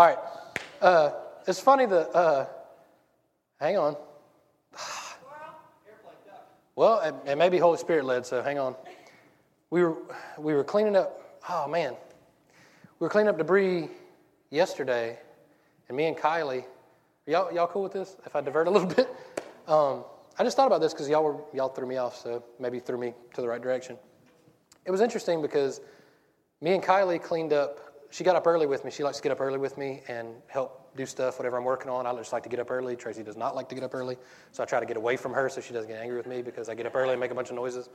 All right. Uh, it's funny that, uh, hang on. Well, it, it may be Holy Spirit led, so hang on. We were, we were cleaning up, oh man, we were cleaning up debris yesterday, and me and Kylie, y'all, y'all cool with this? If I divert a little bit? Um, I just thought about this because y'all, were, y'all threw me off, so maybe threw me to the right direction. It was interesting because me and Kylie cleaned up. She got up early with me. She likes to get up early with me and help do stuff, whatever I'm working on. I just like to get up early. Tracy does not like to get up early. So I try to get away from her so she doesn't get angry with me because I get up early and make a bunch of noises.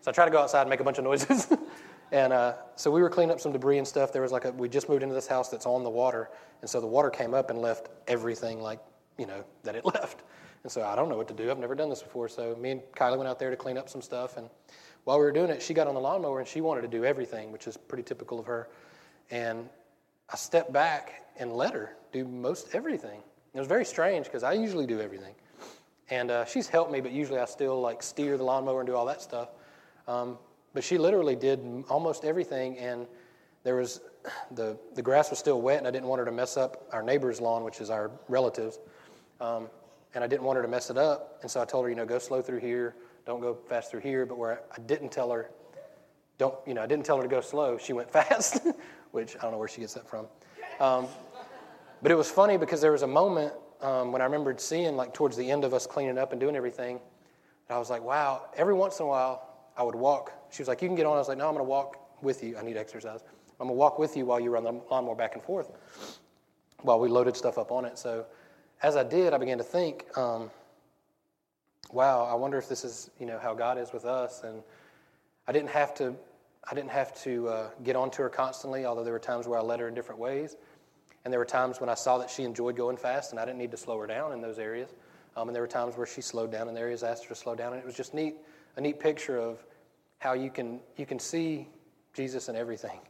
So I try to go outside and make a bunch of noises. and uh, so we were cleaning up some debris and stuff. There was like a, we just moved into this house that's on the water. And so the water came up and left everything like, you know, that it left. And so I don't know what to do. I've never done this before. So me and Kylie went out there to clean up some stuff. And while we were doing it, she got on the lawnmower and she wanted to do everything, which is pretty typical of her. And I stepped back and let her do most everything. It was very strange because I usually do everything. And uh, she's helped me, but usually I still like steer the lawnmower and do all that stuff. Um, but she literally did almost everything, and there was the the grass was still wet, and I didn't want her to mess up our neighbor's lawn, which is our relatives. Um, and I didn't want her to mess it up, and so I told her, you know, go slow through here, don't go fast through here. But where I didn't tell her, don't, you know, I didn't tell her to go slow, she went fast, which I don't know where she gets that from. Um, but it was funny because there was a moment um, when I remembered seeing, like, towards the end of us cleaning up and doing everything, and I was like, wow, every once in a while I would walk. She was like, you can get on. I was like, no, I'm going to walk with you. I need exercise. I'm going to walk with you while you run the lawnmower back and forth while we loaded stuff up on it. So as I did, I began to think, um, wow, I wonder if this is, you know, how God is with us. And I didn't have to, I didn't have to uh, get onto her constantly, although there were times where I led her in different ways. And there were times when I saw that she enjoyed going fast, and I didn't need to slow her down in those areas. Um, and there were times where she slowed down in areas I asked her to slow down. And it was just neat, a neat picture of how you can, you can see Jesus in everything.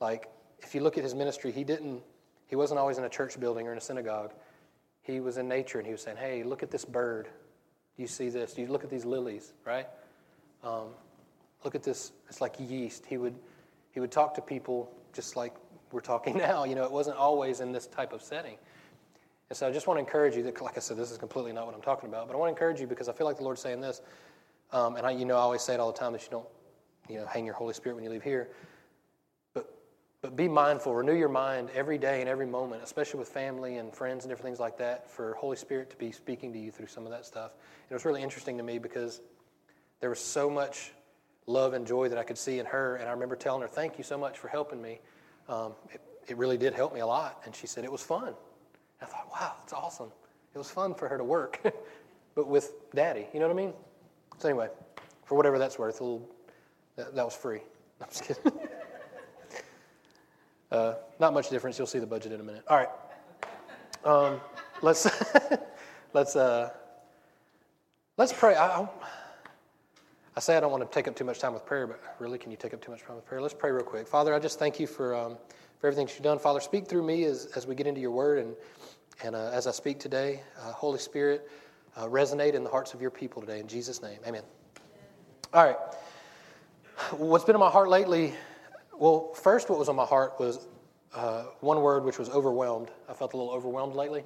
Like, if you look at his ministry, he didn't, he wasn't always in a church building or in a synagogue. He was in nature and he was saying, Hey, look at this bird. Do you see this? Do you look at these lilies, right? Um, look at this. It's like yeast. He would, he would talk to people just like we're talking now. You know, it wasn't always in this type of setting. And so I just want to encourage you that, like I said, this is completely not what I'm talking about, but I want to encourage you because I feel like the Lord's saying this. Um, and I, you know, I always say it all the time that you don't, you know, hang your Holy Spirit when you leave here. But but be mindful, renew your mind every day and every moment, especially with family and friends and different things like that, for Holy Spirit to be speaking to you through some of that stuff. And it was really interesting to me because there was so much love and joy that I could see in her. And I remember telling her, Thank you so much for helping me. Um, it, it, really did help me a lot. And she said, It was fun. I thought, Wow, that's awesome. It was fun for her to work, but with daddy. You know what I mean? So, anyway, for whatever that's worth, a little, that, that was free. I'm just kidding. Uh, not much difference. You'll see the budget in a minute. All right. Um, let's let's uh, let's pray. I, I, say I don't want to take up too much time with prayer, but really, can you take up too much time with prayer? Let's pray real quick. Father, I just thank you for um, for everything you've done. Father, speak through me as as we get into your Word and and uh, as I speak today. Uh, Holy Spirit, uh, resonate in the hearts of your people today. In Jesus' name, Amen. All right. What's been in my heart lately well, first, what was on my heart was uh, one word, which was overwhelmed. I felt a little overwhelmed lately.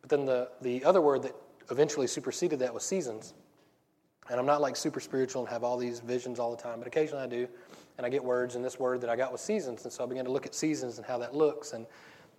But then the, the other word that eventually superseded that was seasons. And I'm not like super spiritual and have all these visions all the time, but occasionally I do. And I get words, and this word that I got was seasons. And so I began to look at seasons and how that looks. And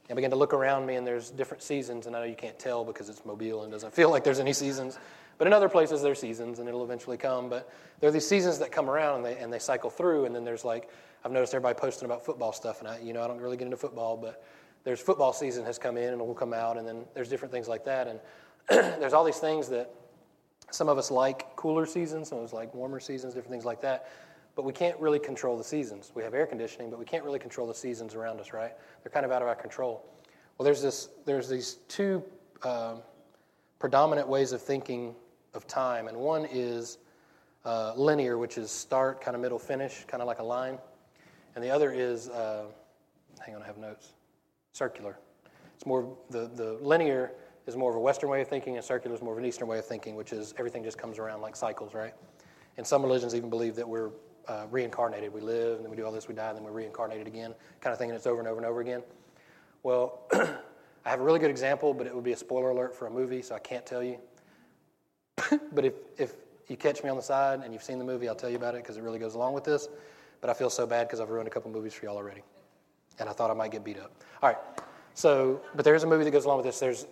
I began to look around me, and there's different seasons. And I know you can't tell because it's Mobile and doesn't feel like there's any seasons. But in other places, there's seasons, and it'll eventually come. But there are these seasons that come around, and they, and they cycle through. And then there's like I've noticed everybody posting about football stuff, and I, you know, I don't really get into football, but there's football season has come in and will come out, and then there's different things like that, and there's all these things that some of us like cooler seasons, some of us like warmer seasons, different things like that. But we can't really control the seasons. We have air conditioning, but we can't really control the seasons around us, right? They're kind of out of our control. Well, there's this, there's these two um, predominant ways of thinking of time, and one is uh, linear, which is start, kind of middle, finish, kind of like a line and the other is, uh, hang on, I have notes, circular. It's more, the, the linear is more of a Western way of thinking, and circular is more of an Eastern way of thinking, which is everything just comes around like cycles, right? And some religions even believe that we're uh, reincarnated. We live, and then we do all this, we die, and then we're reincarnated again, kind of thinking it's over and over and over again. Well, I have a really good example, but it would be a spoiler alert for a movie, so I can't tell you. but if, if you catch me on the side and you've seen the movie, I'll tell you about it because it really goes along with this. But I feel so bad because I've ruined a couple movies for y'all already. And I thought I might get beat up. All right. So, but there is a movie that goes along with this. There's,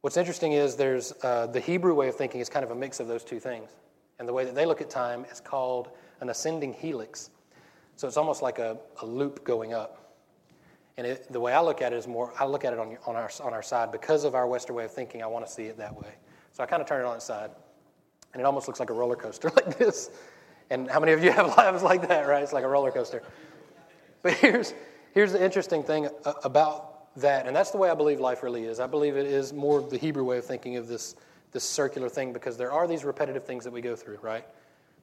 what's interesting is there's uh, the Hebrew way of thinking is kind of a mix of those two things. And the way that they look at time is called an ascending helix. So it's almost like a, a loop going up. And it, the way I look at it is more, I look at it on, on, our, on our side. Because of our Western way of thinking, I want to see it that way. So I kind of turn it on its side. And it almost looks like a roller coaster like this. And how many of you have lives like that, right? It's like a roller coaster. But here's, here's the interesting thing about that, and that's the way I believe life really is. I believe it is more the Hebrew way of thinking of this, this circular thing because there are these repetitive things that we go through, right?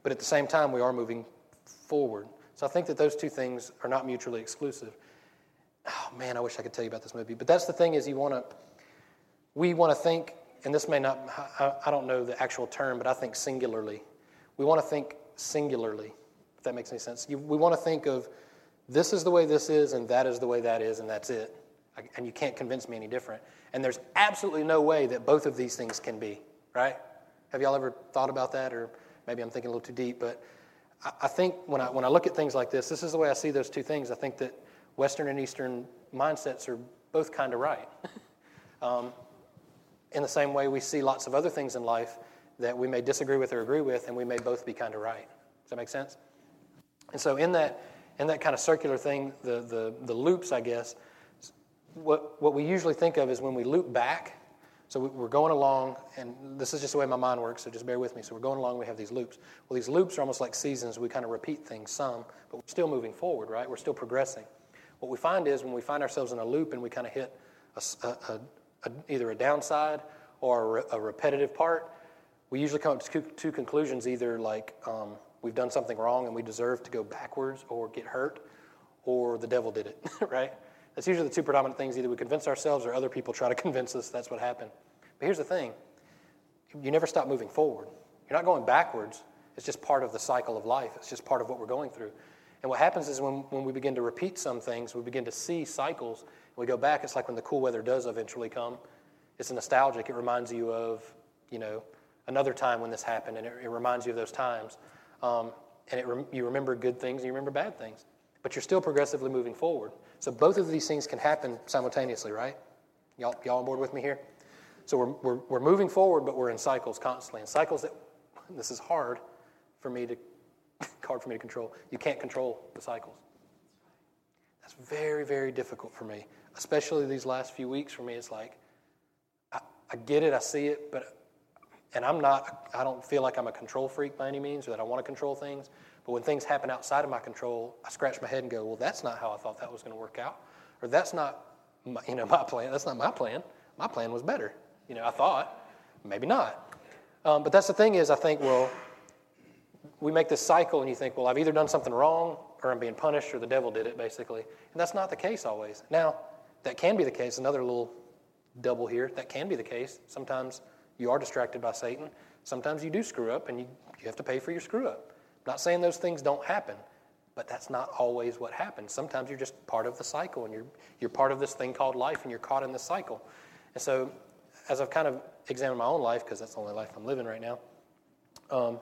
But at the same time, we are moving forward. So I think that those two things are not mutually exclusive. Oh man, I wish I could tell you about this movie. But that's the thing is you want to, we want to think, and this may not, I don't know the actual term, but I think singularly. We want to think singularly, if that makes any sense. You, we want to think of this is the way this is, and that is the way that is, and that's it. And you can't convince me any different. And there's absolutely no way that both of these things can be, right? Have y'all ever thought about that? Or maybe I'm thinking a little too deep, but I think when I, when I look at things like this, this is the way I see those two things. I think that Western and Eastern mindsets are both kind of right. um, in the same way, we see lots of other things in life that we may disagree with or agree with, and we may both be kind of right. Does that make sense? And so, in that, in that kind of circular thing, the, the, the loops, I guess, what, what we usually think of is when we loop back. So we're going along, and this is just the way my mind works, so just bear with me. So we're going along, we have these loops. Well, these loops are almost like seasons. We kind of repeat things some, but we're still moving forward, right? We're still progressing. What we find is when we find ourselves in a loop and we kind of hit a, a, a, either a downside or a, repetitive part, we usually come up to two conclusions either like um, we've done something wrong and we deserve to go backwards or get hurt, or the devil did it, right? That's usually the two predominant things. Either we convince ourselves or other people try to convince us that's what happened. But here's the thing you never stop moving forward. You're not going backwards. It's just part of the cycle of life, it's just part of what we're going through. And what happens is when, when we begin to repeat some things, we begin to see cycles. We go back, it's like when the cool weather does eventually come. It's nostalgic. It reminds you of, you know, another time when this happened, and it, it reminds you of those times. Um, and it, you remember good things and you remember bad things. But you're still progressively moving forward. So both of these things can happen simultaneously, right? Y'all, y'all on board with me here? So we're, we're, we're moving forward, but we're in cycles constantly. And cycles that, this is hard for me to, hard for me to control. You can't control the cycles. That's very, very difficult for me, especially these last few weeks for me. It's like, I get it, I see it, but and I'm not, I don't feel like I'm a control freak by any means or that I want to control things. But when things happen outside of my control, I scratch my head and go, well, that's not how I thought that was going to work out. Or that's not, my, you know, my plan. That's not my plan. My plan was better. You know, I thought, maybe not. Um, but that's the thing is, I think, well, we make this cycle and you think, well, I've either done something wrong or I'm being punished or the devil did it, basically. And that's not the case always. Now, that can be the case. Another little double here. That can be the case. Sometimes you are distracted by Satan. Sometimes you do screw up and you, you have to pay for your screw up. Not saying those things don't happen, but that's not always what happens. Sometimes you're just part of the cycle and you're, you're part of this thing called life and you're caught in the cycle. And so, as I've kind of examined my own life, because that's the only life I'm living right now, um,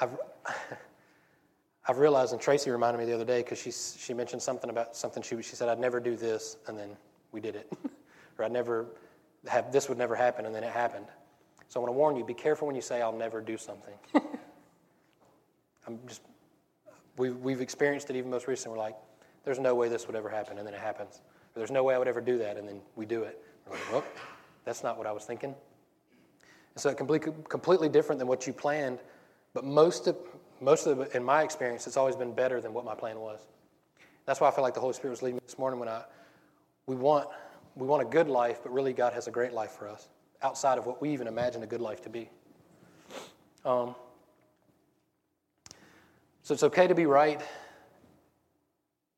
I've, I've realized, and Tracy reminded me the other day because she, she mentioned something about something she, she said, I'd never do this, and then we did it. or I'd never have, this would never happen, and then it happened. So I want to warn you be careful when you say, I'll never do something. I'm just, we've, we've experienced it even most recently. We're like, there's no way this would ever happen, and then it happens. Or there's no way I would ever do that, and then we do it. We're like, well, that's not what I was thinking. And so completely, completely different than what you planned, but most of, most of it, in my experience, it's always been better than what my plan was. That's why I feel like the Holy Spirit was leading me this morning when I, we want we want a good life, but really God has a great life for us outside of what we even imagine a good life to be. Um, so it's okay to be right,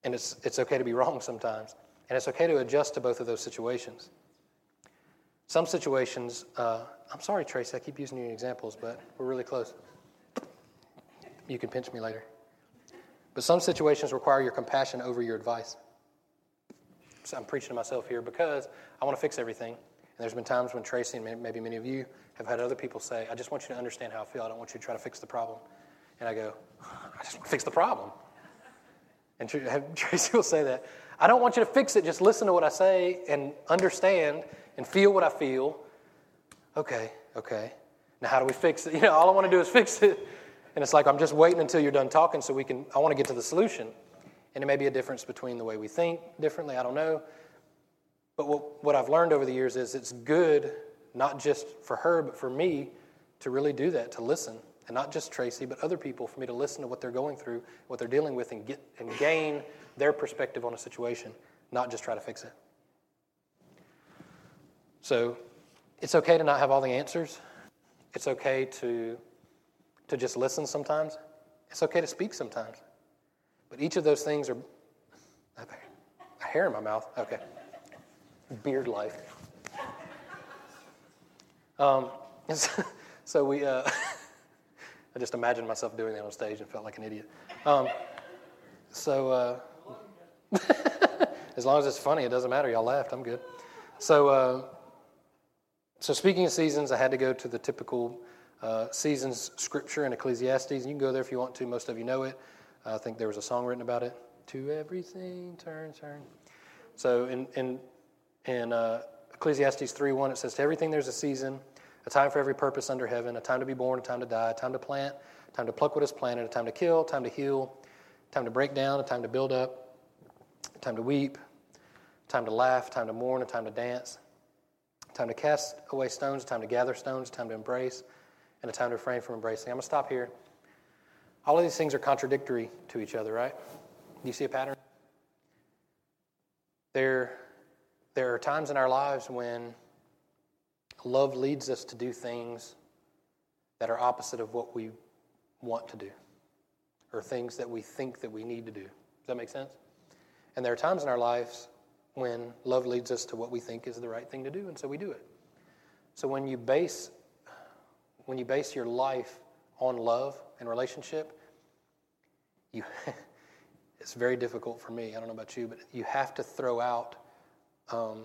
and it's, it's okay to be wrong sometimes. And it's okay to adjust to both of those situations. Some situations, uh, I'm sorry, Tracy, I keep using you examples, but we're really close. You can pinch me later. But some situations require your compassion over your advice. I'm preaching to myself here because I want to fix everything. And there's been times when Tracy and maybe many of you have had other people say, I just want you to understand how I feel. I don't want you to try to fix the problem. And I go, I just want to fix the problem. And Tracy will say that. I don't want you to fix it. Just listen to what I say and understand and feel what I feel. Okay, okay. Now, how do we fix it? You know, all I want to do is fix it. And it's like, I'm just waiting until you're done talking so we can, I want to get to the solution. And it may be a difference between the way we think differently, I don't know. But what, what I've learned over the years is it's good, not just for her, but for me, to really do that, to listen. And not just Tracy, but other people, for me to listen to what they're going through, what they're dealing with, and, get, and gain their perspective on a situation, not just try to fix it. So it's okay to not have all the answers. It's okay to, to just listen sometimes. It's okay to speak sometimes. But each of those things are. A hair in my mouth. Okay. Beard life. Um, so we. Uh, I just imagined myself doing that on stage and felt like an idiot. Um, so. Uh, as long as it's funny, it doesn't matter. Y'all laughed. I'm good. So. Uh, so, speaking of seasons, I had to go to the typical uh, seasons scripture in Ecclesiastes. You can go there if you want to. Most of you know it. I think there was a song written about it. To everything, turn, turn. So, in, in, in uh, Ecclesiastes 3 1, it says, To everything there's a season, a time for every purpose under heaven, a time to be born, a time to die, a time to plant, a time to pluck what is planted, a time to kill, a time to heal, a time to break down, a time to build up, a time to weep, a time to laugh, a time to mourn, a time to dance time to cast away stones, time to gather stones, time to embrace, and a time to refrain from embracing. I'm going to stop here. All of these things are contradictory to each other, right? Do you see a pattern? There, there are times in our lives when love leads us to do things that are opposite of what we want to do or things that we think that we need to do. Does that make sense? And there are times in our lives when love leads us to what we think is the right thing to do, and so we do it. So when you base when you base your life on love and relationship, you it's very difficult for me. I don't know about you, but you have to throw out um,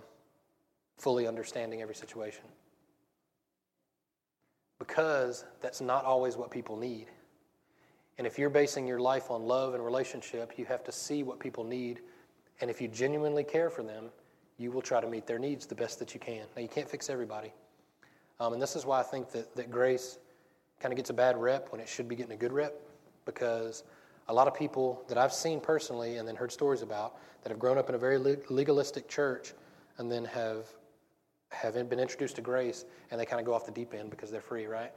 fully understanding every situation because that's not always what people need. And if you're basing your life on love and relationship, you have to see what people need and if you genuinely care for them, you will try to meet their needs the best that you can. Now, you can't fix everybody. Um, and this is why I think that, that grace kind of gets a bad rep when it should be getting a good rep, because a lot of people that I've seen personally and then heard stories about that have grown up in a very legalistic church and then have, have been introduced to grace and they kind of go off the deep end because they're free, right?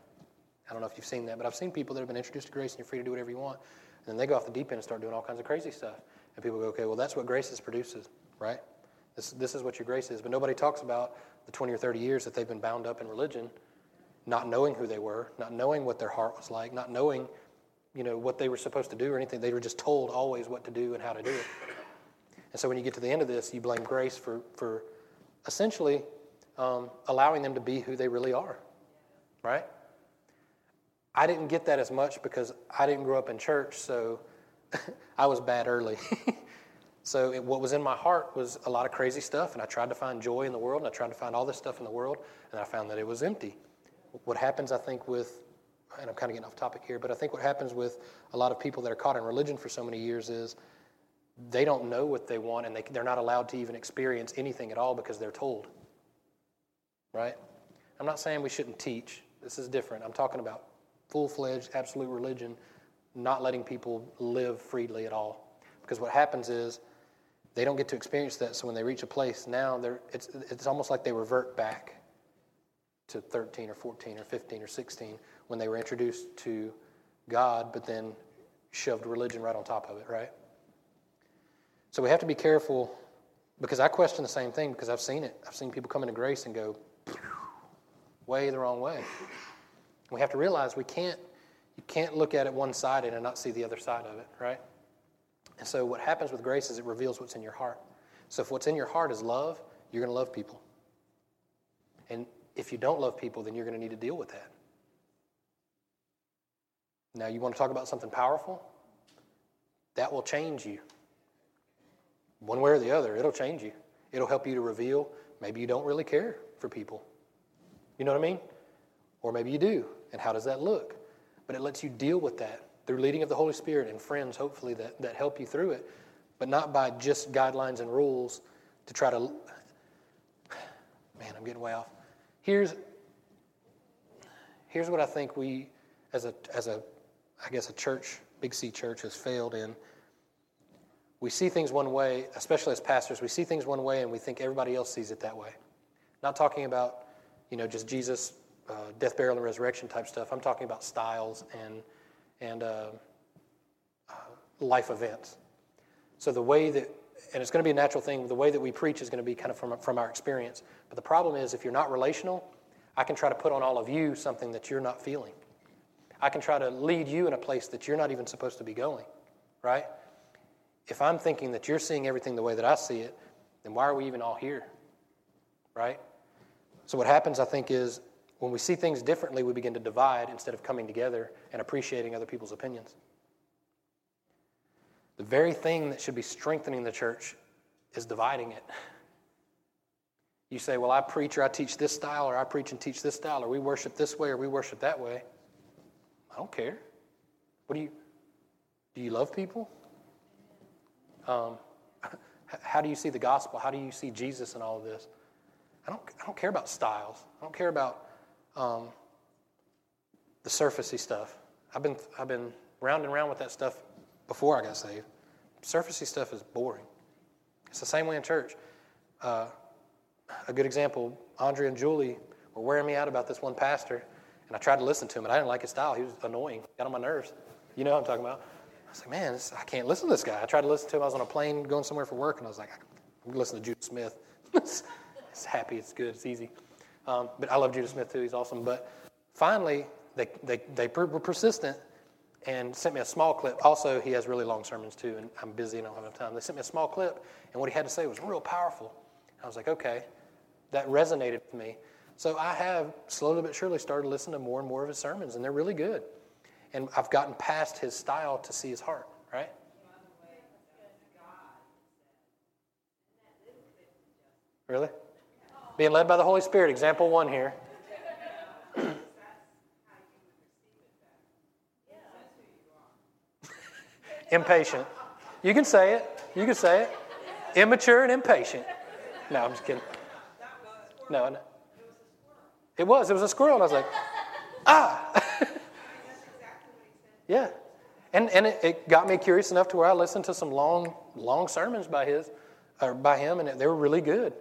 I don't know if you've seen that, but I've seen people that have been introduced to grace and you're free to do whatever you want. And then they go off the deep end and start doing all kinds of crazy stuff. And people go, okay, well, that's what grace is produces, right? This, this is what your grace is. But nobody talks about the 20 or 30 years that they've been bound up in religion, not knowing who they were, not knowing what their heart was like, not knowing, you know, what they were supposed to do or anything. They were just told always what to do and how to do it. And so when you get to the end of this, you blame grace for, for essentially um, allowing them to be who they really are, right? I didn't get that as much because I didn't grow up in church, so I was bad early. so it, what was in my heart was a lot of crazy stuff, and I tried to find joy in the world, and I tried to find all this stuff in the world, and I found that it was empty. What happens, I think, with and I'm kind of getting off topic here, but I think what happens with a lot of people that are caught in religion for so many years is they don't know what they want, and they, they're not allowed to even experience anything at all because they're told. Right? I'm not saying we shouldn't teach. This is different. I'm talking about full fledged, absolute religion not letting people live freely at all. Because what happens is they don't get to experience that. So when they reach a place now, it's, it's almost like they revert back to 13 or 14 or 15 or 16 when they were introduced to God, but then shoved religion right on top of it, right? So we have to be careful because I question the same thing because I've seen it. I've seen people come into grace and go way the wrong way. We have to realize we can't you can't look at it one sided and not see the other side of it, right? And so what happens with grace is it reveals what's in your heart. So if what's in your heart is love, you're going to love people. And if you don't love people, then you're going to need to deal with that. Now, you want to talk about something powerful? That will change you. One way or the other, it'll change you. It'll help you to reveal maybe you don't really care for people. You know what I mean? Or maybe you do. And how does that look? But it lets you deal with that through leading of the Holy Spirit and friends, hopefully, that, that help you through it, but not by just guidelines and rules to try to. Man, I'm getting way off. Here's, here's what I think we, as a, as a, I guess, a church, Big C church, has failed in. We see things one way, especially as pastors, we see things one way and we think everybody else sees it that way. Not talking about, you know, just Jesus, uh, death, burial, and resurrection type stuff. I'm talking about styles and, and uh, uh, life events. So the way that, and it's going to be a natural thing, the way that we preach is going to be kind of from, from our experience. But the problem is, if you're not relational, I can try to put on all of you something that you're not feeling. I can try to lead you in a place that you're not even supposed to be going, right? If I'm thinking that you're seeing everything the way that I see it, then why are we even all here, right? So, what happens, I think, is when we see things differently, we begin to divide instead of coming together and appreciating other people's opinions. The very thing that should be strengthening the church is dividing it. You say, Well, I preach or I teach this style, or I preach and teach this style, or we worship this way, or we worship that way. I don't care. What do you do? You love people? Um, how do you see the gospel? How do you see Jesus in all of this? I don't, I don't care about styles. I don't care about um, the surfacey stuff. I've been, I've been round and round with that stuff before I got saved. Surfacey stuff is boring. It's the same way in church. Uh, a good example, Andre and Julie were wearing me out about this one pastor, and I tried to listen to him, and I didn't like his style. He was annoying, got on my nerves. You know what I'm talking about. I was like, man, this, I can't listen to this guy. I tried to listen to him. I was on a plane going somewhere for work, and I was like, I'm listening to Judah Smith. it's, it's, happy, it's good, it's easy. Um, but I love Judah Smith too. He's awesome. But finally, they, they, they were persistent and sent me a small clip. Also, he has really long sermons too, and I'm busy and I don't have enough time. They sent me a small clip, and what he had to say was real powerful. I was like, okay, that resonated with me. So I have slowly but surely started listening to more and more of his sermons, and they're really good. And I've gotten past his style to see his heart, right? Really? Being led by the Holy Spirit, example one here. impatient. You can say it. You can say it. Immature and impatient. No, I'm just kidding. No, no. It was. It was a squirrel. And I was like, ah. Yeah. And, and it, it, got me curious enough to where I listened to some long, long sermons by his, or by him, and they were really good.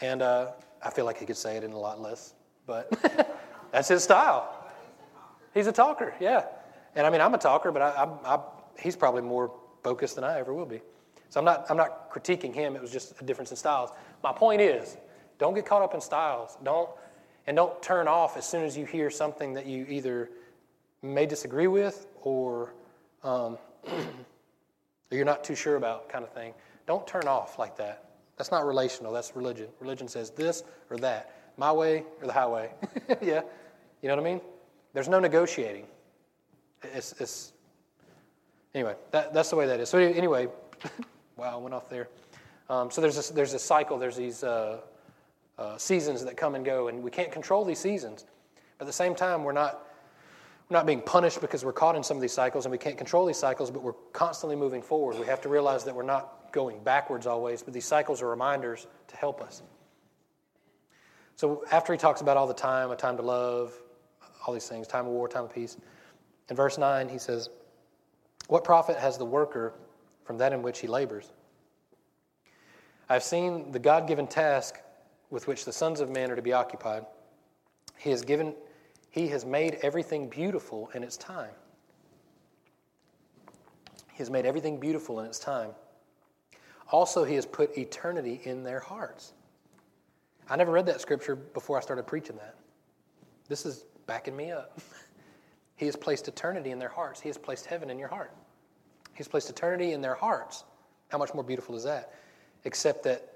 And uh, I feel like he could say it in a lot less, but that's his style. He's a talker, yeah. And I mean, I'm a talker, but I, I, I, he's probably more focused than I ever will be. So I'm not, I'm not critiquing him. It was just a difference in styles. My point is, don't get caught up in styles. Don't, and don't turn off as soon as you hear something that you either may disagree with or um, you're not too sure about kind of thing. Don't turn off like that. That's not relational, that's religion. Religion says this or that, my way or the highway. yeah, you know what I mean? There's no negotiating. It's, it's anyway, that, that's the way that is. So, anyway, wow, I went off there. Um, so, there's a, there's a cycle, there's these uh, uh, seasons that come and go, and we can't control these seasons. But at the same time, we're not we're not being punished because we're caught in some of these cycles and we can't control these cycles, but we're constantly moving forward. We have to realize that we're not going backwards always, but these cycles are reminders to help us. So after he talks about all the time, a time to love, all these things, time of war, time of peace, in verse 9 he says, What profit has the worker from that in which he labors? I've seen the God given task with which the sons of man are to be occupied. He has given he has made everything beautiful in its time. He has made everything beautiful in its time. Also, He has put eternity in their hearts. I never read that scripture before I started preaching that. This is backing me up. he has placed eternity in their hearts, He has placed heaven in your heart. He's placed eternity in their hearts. How much more beautiful is that? Except that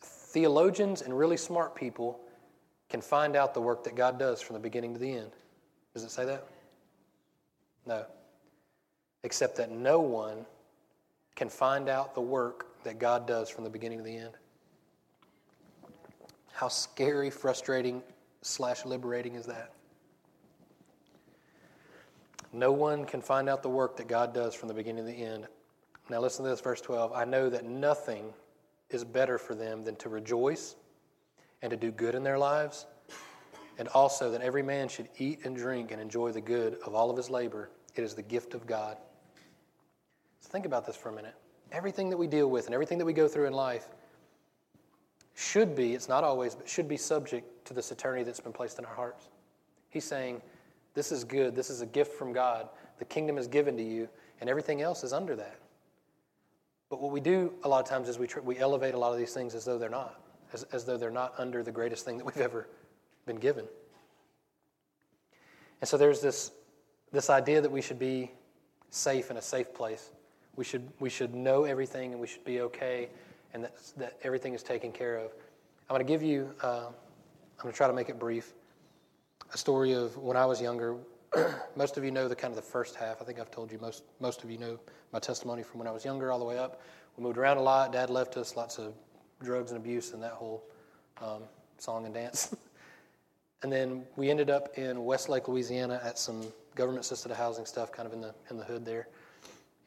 theologians and really smart people can find out the work that God does from the beginning to the end. Does it say that? No. Except that no one can find out the work that God does from the beginning to the end. How scary, frustrating, slash liberating is that? No one can find out the work that God does from the beginning to the end. Now, listen to this, verse 12. I know that nothing is better for them than to rejoice and to do good in their lives, and also that every man should eat and drink and enjoy the good of all of his labor. It is the gift of God. So think about this for a minute. Everything that we deal with and everything that we go through in life should be, it's not always, but should be subject to this eternity that's been placed in our hearts. He's saying, This is good. This is a gift from God. The kingdom is given to you, and everything else is under that. But what we do a lot of times is we, tr- we elevate a lot of these things as though they're not, as, as though they're not under the greatest thing that we've ever been given. And so there's this, this idea that we should be safe in a safe place. We should, we should know everything and we should be okay and that, that everything is taken care of. I'm going to give you, uh, I'm going to try to make it brief, a story of when I was younger. most of you know the kind of the first half. I think I've told you most, most of you know my testimony from when I was younger all the way up. We moved around a lot. Dad left us, lots of drugs and abuse and that whole um, song and dance. and then we ended up in Westlake, Louisiana at some government assisted housing stuff, kind of in the, in the hood there.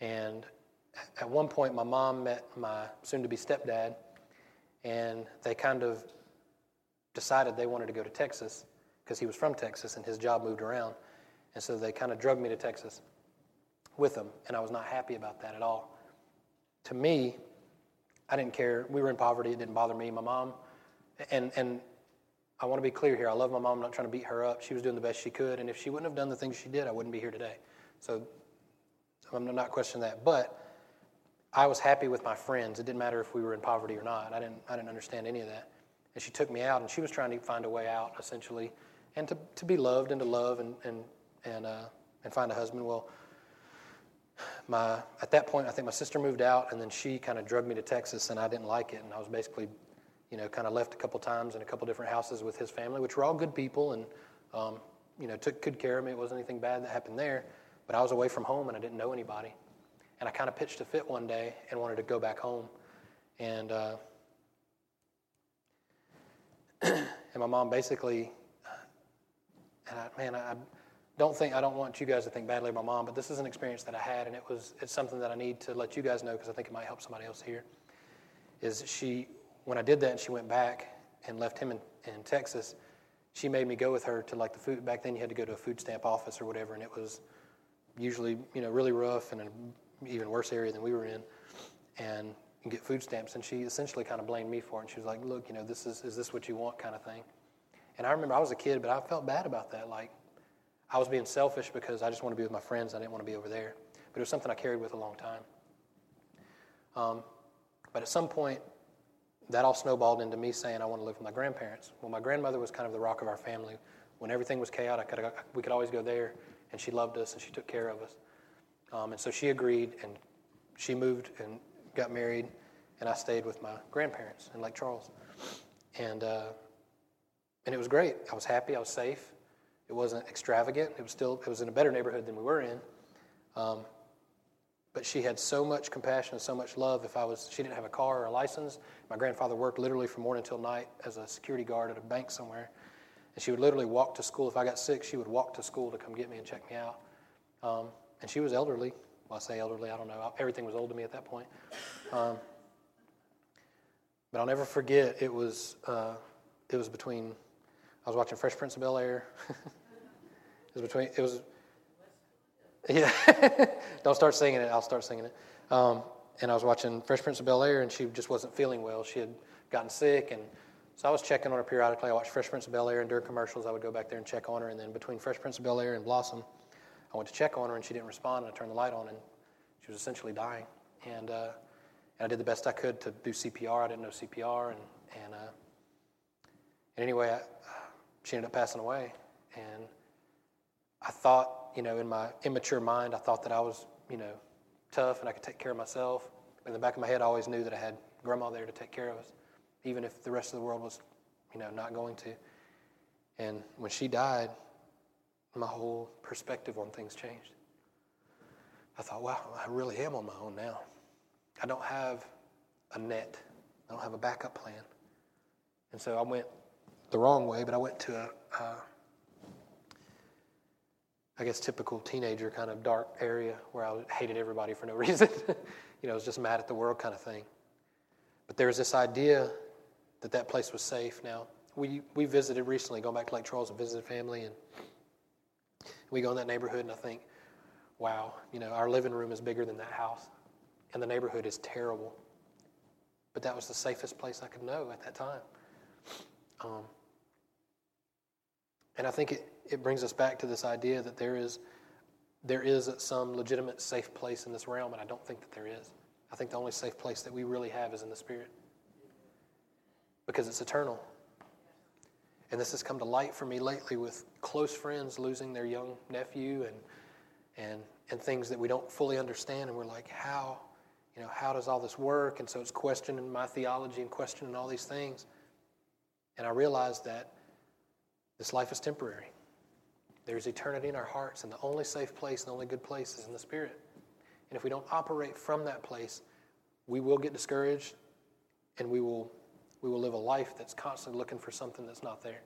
And at one point, my mom met my soon to be stepdad, and they kind of decided they wanted to go to Texas because he was from Texas and his job moved around. And so they kind of drugged me to Texas with them, and I was not happy about that at all. To me, I didn't care. We were in poverty, it didn't bother me. My mom, and, and I want to be clear here I love my mom, I'm not trying to beat her up. She was doing the best she could, and if she wouldn't have done the things she did, I wouldn't be here today. So I'm not questioning that. But I was happy with my friends. It didn't matter if we were in poverty or not. I didn't, I didn't understand any of that. And she took me out, and she was trying to find a way out, essentially, and to, to be loved and to love and, and, and, uh, and find a husband. Well, my, at that point, I think my sister moved out, and then she kind of drugged me to Texas, and I didn't like it. And I was basically, you know, kind of left a couple times in a couple different houses with his family, which were all good people and, um, you know, took good care of me. It wasn't anything bad that happened there. But I was away from home, and I didn't know anybody. And I kind of pitched a fit one day and wanted to go back home. And, uh, and my mom basically, and I, man, I don't think, I don't want you guys to think badly of my mom, but this is an experience that I had, and it was, it's something that I need to let you guys know because I think it might help somebody else here. Is she, when I did that and she went back and left him in, in Texas, she made me go with her to like the food, back then you had to go to a food stamp office or whatever, and it was usually, you know, really rough and an even worse area than we were in, and get food stamps. And she essentially kind of blamed me for it. And she was like, "Look, you know, this is is this what you want?" kind of thing. And I remember I was a kid, but I felt bad about that. Like I was being selfish because I just want to be with my friends. I didn't want to be over there. But it was something I carried with a long time. Um, but at some point, that all snowballed into me saying I want to live with my grandparents. Well, my grandmother was kind of the rock of our family. When everything was chaotic, we could always go there, and she loved us and she took care of us. Um, and so she agreed, and she moved and got married, and I stayed with my grandparents in Lake Charles. And, uh, and it was great. I was happy. I was safe. It wasn't extravagant. It was still, it was in a better neighborhood than we were in. Um, but she had so much compassion and so much love. If I was, she didn't have a car or a license. My grandfather worked literally from morning till night as a security guard at a bank somewhere. And she would literally walk to school. If I got sick, she would walk to school to come get me and check me out. Um, and she was elderly. Well, I say elderly, I don't know. Everything was old to me at that point. Um, but I'll never forget. It was uh, it was between. I was watching Fresh Prince of Bel Air. it was between. It was. Yeah. don't start singing it. I'll start singing it. Um, and I was watching Fresh Prince of Bel Air, and she just wasn't feeling well. She had gotten sick, and so I was checking on her periodically. I watched Fresh Prince of Bel Air, and during commercials, I would go back there and check on her. And then between Fresh Prince of Bel Air and Blossom, I went to check on her and she didn't respond. And I turned the light on and she was essentially dying. And, uh, and I did the best I could to do CPR. I didn't know CPR. And, and, uh, and anyway, I, she ended up passing away. And I thought, you know, in my immature mind, I thought that I was, you know, tough and I could take care of myself. In the back of my head, I always knew that I had grandma there to take care of us, even if the rest of the world was, you know, not going to. And when she died, my whole perspective on things changed. I thought, wow, I really am on my own now. I don't have a net, I don't have a backup plan. And so I went the wrong way, but I went to a, uh, guess, typical teenager kind of dark area where I hated everybody for no reason. you know, I was just mad at the world kind of thing. But there was this idea that that place was safe. Now, we, we visited recently, going back to Lake Charles and visited family, and we go in that neighborhood, and I think, wow, you know, our living room is bigger than that house, and the neighborhood is terrible. But that was the safest place I could know at that time. Um, and I think it, it brings us back to this idea that there is, there is some legitimate safe place in this realm, and I don't think that there is. I think the only safe place that we really have is in the Spirit because it's eternal. And this has come to light for me lately with close friends losing their young nephew and, and, and things that we don't fully understand. And we're like, how? You know, how does all this work? And so it's questioning my theology and questioning all these things. And I realized that this life is temporary. There's eternity in our hearts, and the only safe place and the only good place is in the Spirit. And if we don't operate from that place, we will get discouraged and we will we will live a life that's constantly looking for something that's not there,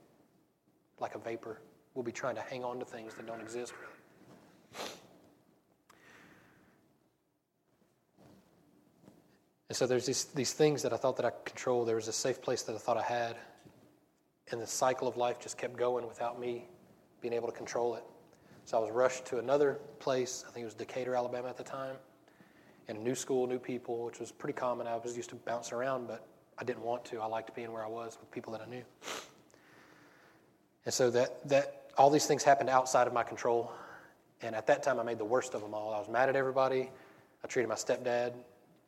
like a vapor. We'll be trying to hang on to things that don't exist really. And so there's these, these things that I thought that I could control. There was a safe place that I thought I had. And the cycle of life just kept going without me being able to control it. So I was rushed to another place. I think it was Decatur, Alabama at the time. And a new school, new people, which was pretty common. I was used to bounce around, but I didn't want to. I liked being where I was with people that I knew. And so that, that all these things happened outside of my control. And at that time, I made the worst of them all. I was mad at everybody. I treated my stepdad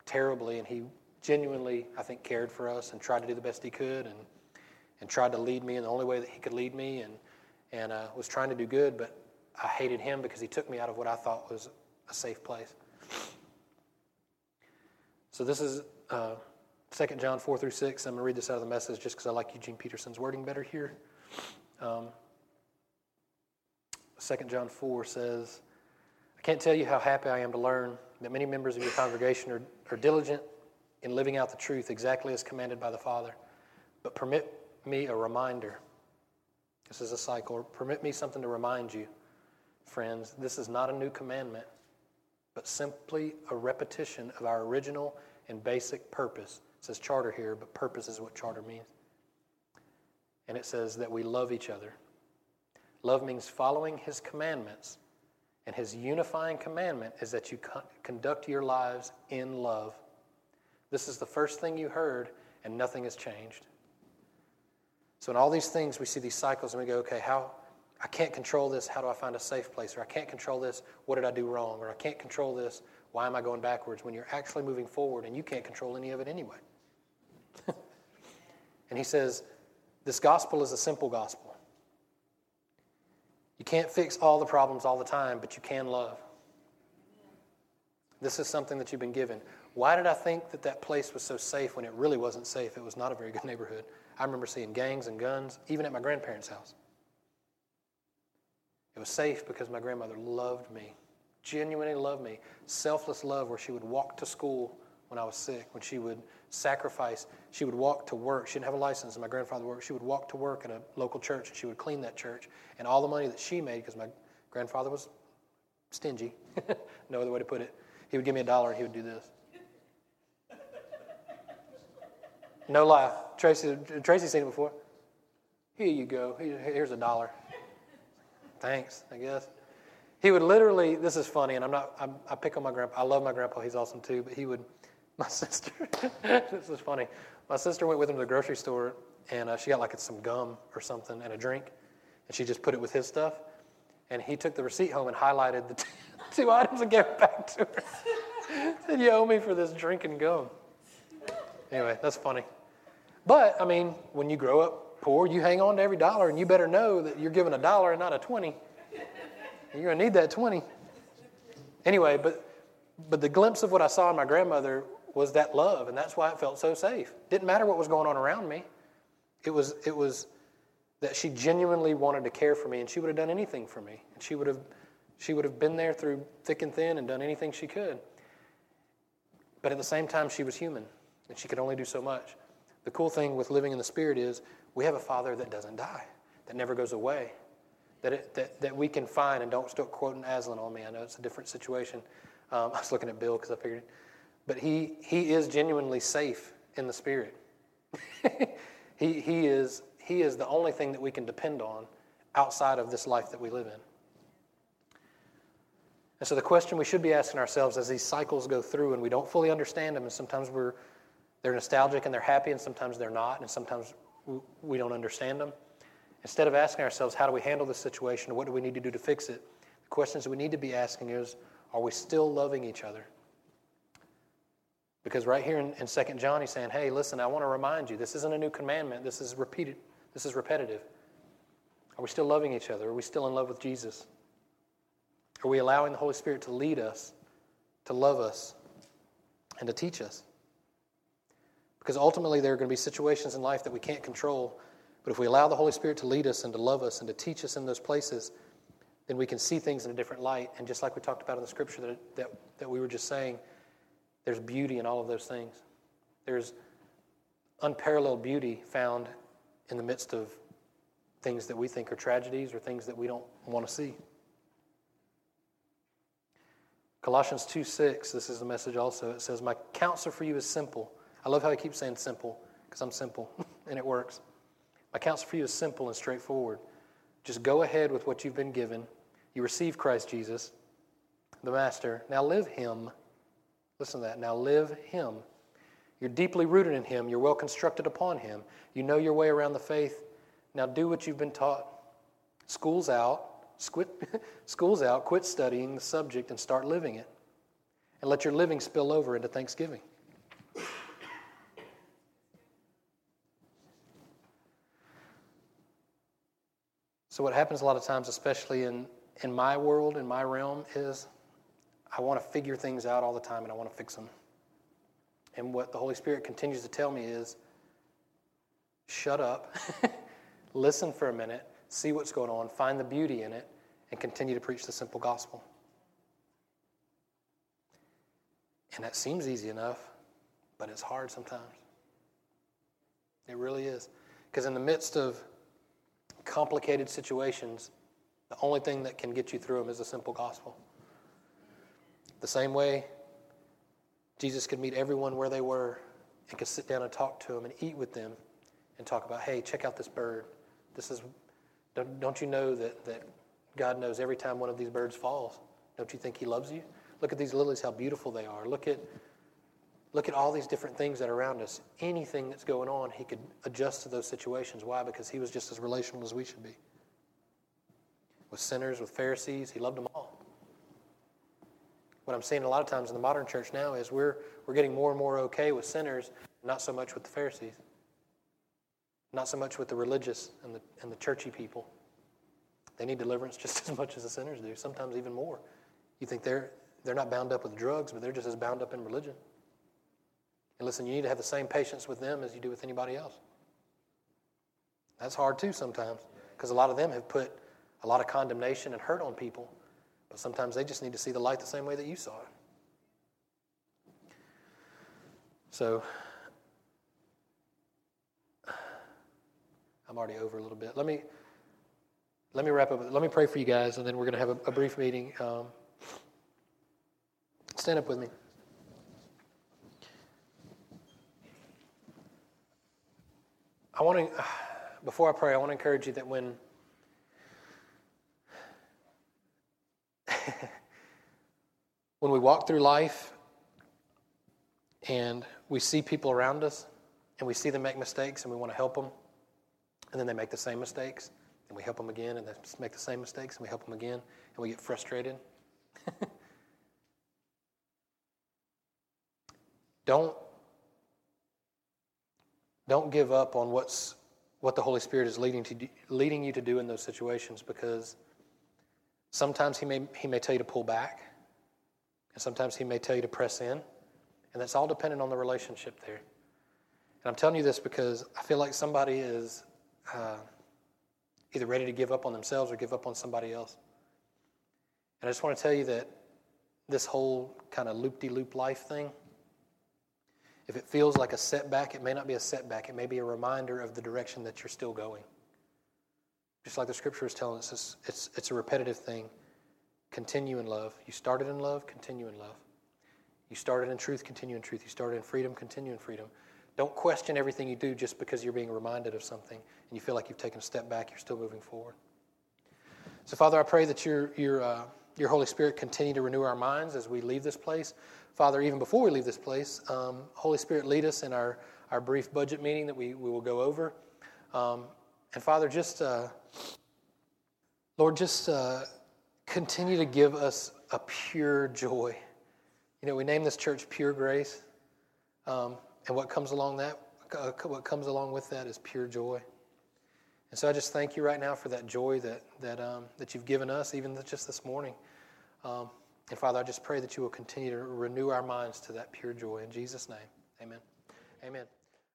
terribly, and he genuinely, I think, cared for us and tried to do the best he could and, and tried to lead me in the only way that he could lead me and, and uh, was trying to do good, but I hated him because he took me out of what I thought was a safe place. So this is uh, 2 John 4 through 6. I'm going to read this out of the message just because I like Eugene Peterson's wording better here. Um, 2 John 4 says, I can't tell you how happy I am to learn that many members of your congregation are, are diligent in living out the truth exactly as commanded by the Father. But permit me a reminder. This is a cycle. Permit me something to remind you, friends. This is not a new commandment, but simply a repetition of our original and basic purpose It says charter here, but purpose is what charter means. And it says that we love each other. Love means following his commandments. And his unifying commandment is that you conduct your lives in love. This is the first thing you heard, and nothing has changed. So, in all these things, we see these cycles, and we go, okay, how, I can't control this. How do I find a safe place? Or I can't control this. What did I do wrong? Or I can't control this. Why am I going backwards? When you're actually moving forward and you can't control any of it anyway. and he says, This gospel is a simple gospel. You can't fix all the problems all the time, but you can love. This is something that you've been given. Why did I think that that place was so safe when it really wasn't safe? It was not a very good neighborhood. I remember seeing gangs and guns, even at my grandparents' house. It was safe because my grandmother loved me, genuinely loved me. Selfless love, where she would walk to school when I was sick, when she would sacrifice. She would walk to work. She didn't have a license, and my grandfather worked. She would walk to work at a local church, and she would clean that church. And all the money that she made, because my grandfather was stingy, no other way to put it, he would give me a dollar, and he would do this. No lie. Tracy, Tracy's seen it before. Here you go. Here's a dollar. Thanks, I guess. He would literally, this is funny, and I'm not, I'm, i pick on my grandpa. I love my grandpa, he's awesome too, but he would, my sister, this is funny. My sister went with him to the grocery store and uh, she got like some gum or something and a drink, and she just put it with his stuff. And he took the receipt home and highlighted the t- two items and gave it back to her. Said, You owe me for this drink and gum. Anyway, that's funny. But, I mean, when you grow up poor, you hang on to every dollar, and you better know that you're giving a dollar and not a 20. You're going to need that 20. Anyway, but, but the glimpse of what I saw in my grandmother was that love, and that's why it felt so safe. Didn't matter what was going on around me. It was, it was that she genuinely wanted to care for me, and she would have done anything for me. And she would have, she would have been there through thick and thin and done anything she could. But at the same time, she was human, and she could only do so much. The cool thing with living in the Spirit is we have a Father that doesn't die, that never goes away, that, it, that, that we can find, and don't start quoting Aslan on me. I know it's a different situation. Um, I was looking at Bill because I figured, but he, he is genuinely safe in the Spirit. he, he, is, he is the only thing that we can depend on outside of this life that we live in. And so the question we should be asking ourselves as these cycles go through and we don't fully understand them, and sometimes we're they're nostalgic and they're happy, and sometimes they're not, and sometimes we don't understand them. Instead of asking ourselves, how do we handle this situation? What do we need to do to fix it? The questions we need to be asking is, are we still loving each other? Because right here in, in 2 John, he's saying, hey, listen, I want to remind you, this isn't a new commandment. This is repeated. This is repetitive. Are we still loving each other? Are we still in love with Jesus? Are we allowing the Holy Spirit to lead us, to love us, and to teach us? Because ultimately, there are going to be situations in life that we can't control. But if we allow the Holy Spirit to lead us and to love us and to teach us in those places, then we can see things in a different light. And just like we talked about in the scripture that, that, that we were just saying, there's beauty in all of those things. There's unparalleled beauty found in the midst of things that we think are tragedies or things that we don't want to see. Colossians 2 6, this is the message also. It says, My counsel for you is simple. I love how he keeps saying simple, because I'm simple, and it works. My counsel for you is simple and straightforward. Just go ahead with what you've been given. You receive Christ Jesus, the Master. Now live Him. Listen to that. Now live Him. You're deeply rooted in Him. You're well constructed upon Him. You know your way around the faith. Now do what you've been taught. School's out. School's out, quit studying the subject and start living it. And let your living spill over into Thanksgiving. So, what happens a lot of times, especially in, in my world, in my realm, is I want to figure things out all the time and I want to fix them. And what the Holy Spirit continues to tell me is shut up, listen for a minute, see what's going on, find the beauty in it, and continue to preach the simple gospel. And that seems easy enough, but it's hard sometimes. It really is. Because in the midst of complicated situations, the only thing that can get you through them is the simple gospel. The same way Jesus could meet everyone where they were and could sit down and talk to them and eat with them and talk about, hey, check out this bird. This is don't, don't you know that, that God knows every time one of these birds falls? Don't you think He loves you? Look at these lilies, how beautiful they are. Look at, look at all these different things that are around us. Anything that's going on, He could adjust to those situations. Why? Because He was just as relational as we should be. With sinners, with Pharisees, He loved them all. What I'm seeing a lot of times in the modern church now is we're, we're getting more and more okay with sinners, not so much with the Pharisees. Not so much with the religious and the, and the churchy people. They need deliverance just as much as the sinners do, sometimes even more. You think they're, they're not bound up with drugs, but they're just as bound up in religion. And listen, you need to have the same patience with them as you do with anybody else. That's hard too sometimes because a lot of them have put a lot of condemnation and hurt on people, but sometimes they just need to see the light the same way that you saw it. So, I'm already over a little bit. Let me let me wrap up. Let me pray for you guys, and then we're going to have a, a brief meeting. Um, stand up with me. I want to, before I pray, I want to encourage you that when when we walk through life and we see people around us and we see them make mistakes and we want to help them and then they make the same mistakes, and we help them again, and they make the same mistakes, and we help them again, and we get frustrated. don't don't give up on what's what the Holy Spirit is leading to leading you to do in those situations because sometimes he may he may tell you to pull back and sometimes he may tell you to press in and that's all dependent on the relationship there. And I'm telling you this because I feel like somebody is uh, either ready to give up on themselves or give up on somebody else. And I just want to tell you that this whole kind of loop de loop life thing If it feels like a setback, it may not be a setback. It may be a reminder of the direction that you're still going. Just like the scripture is telling us, it's, it's, it's a repetitive thing. Continue in love. You started in love, continue in love. You started in truth, continue in truth. You started in freedom, continue in freedom. Don't question everything you do just because you're being reminded of something and you feel like you've taken a step back, you're still moving forward. So, Father, I pray that your, your, uh, your Holy Spirit continue to renew our minds as we leave this place. Father, even before we leave this place, um, Holy Spirit, lead us in our, our brief budget meeting that we, we will go over. Um, and Father, just, uh, Lord, just uh, continue to give us a pure joy. You know, we name this church Pure Grace, um, and what comes along that, uh, what comes along with that is pure joy. And so I just thank you right now for that joy that that um, that you've given us, even just this morning. And Father, I just pray that you will continue to renew our minds to that pure joy in Jesus' name. Amen. Amen.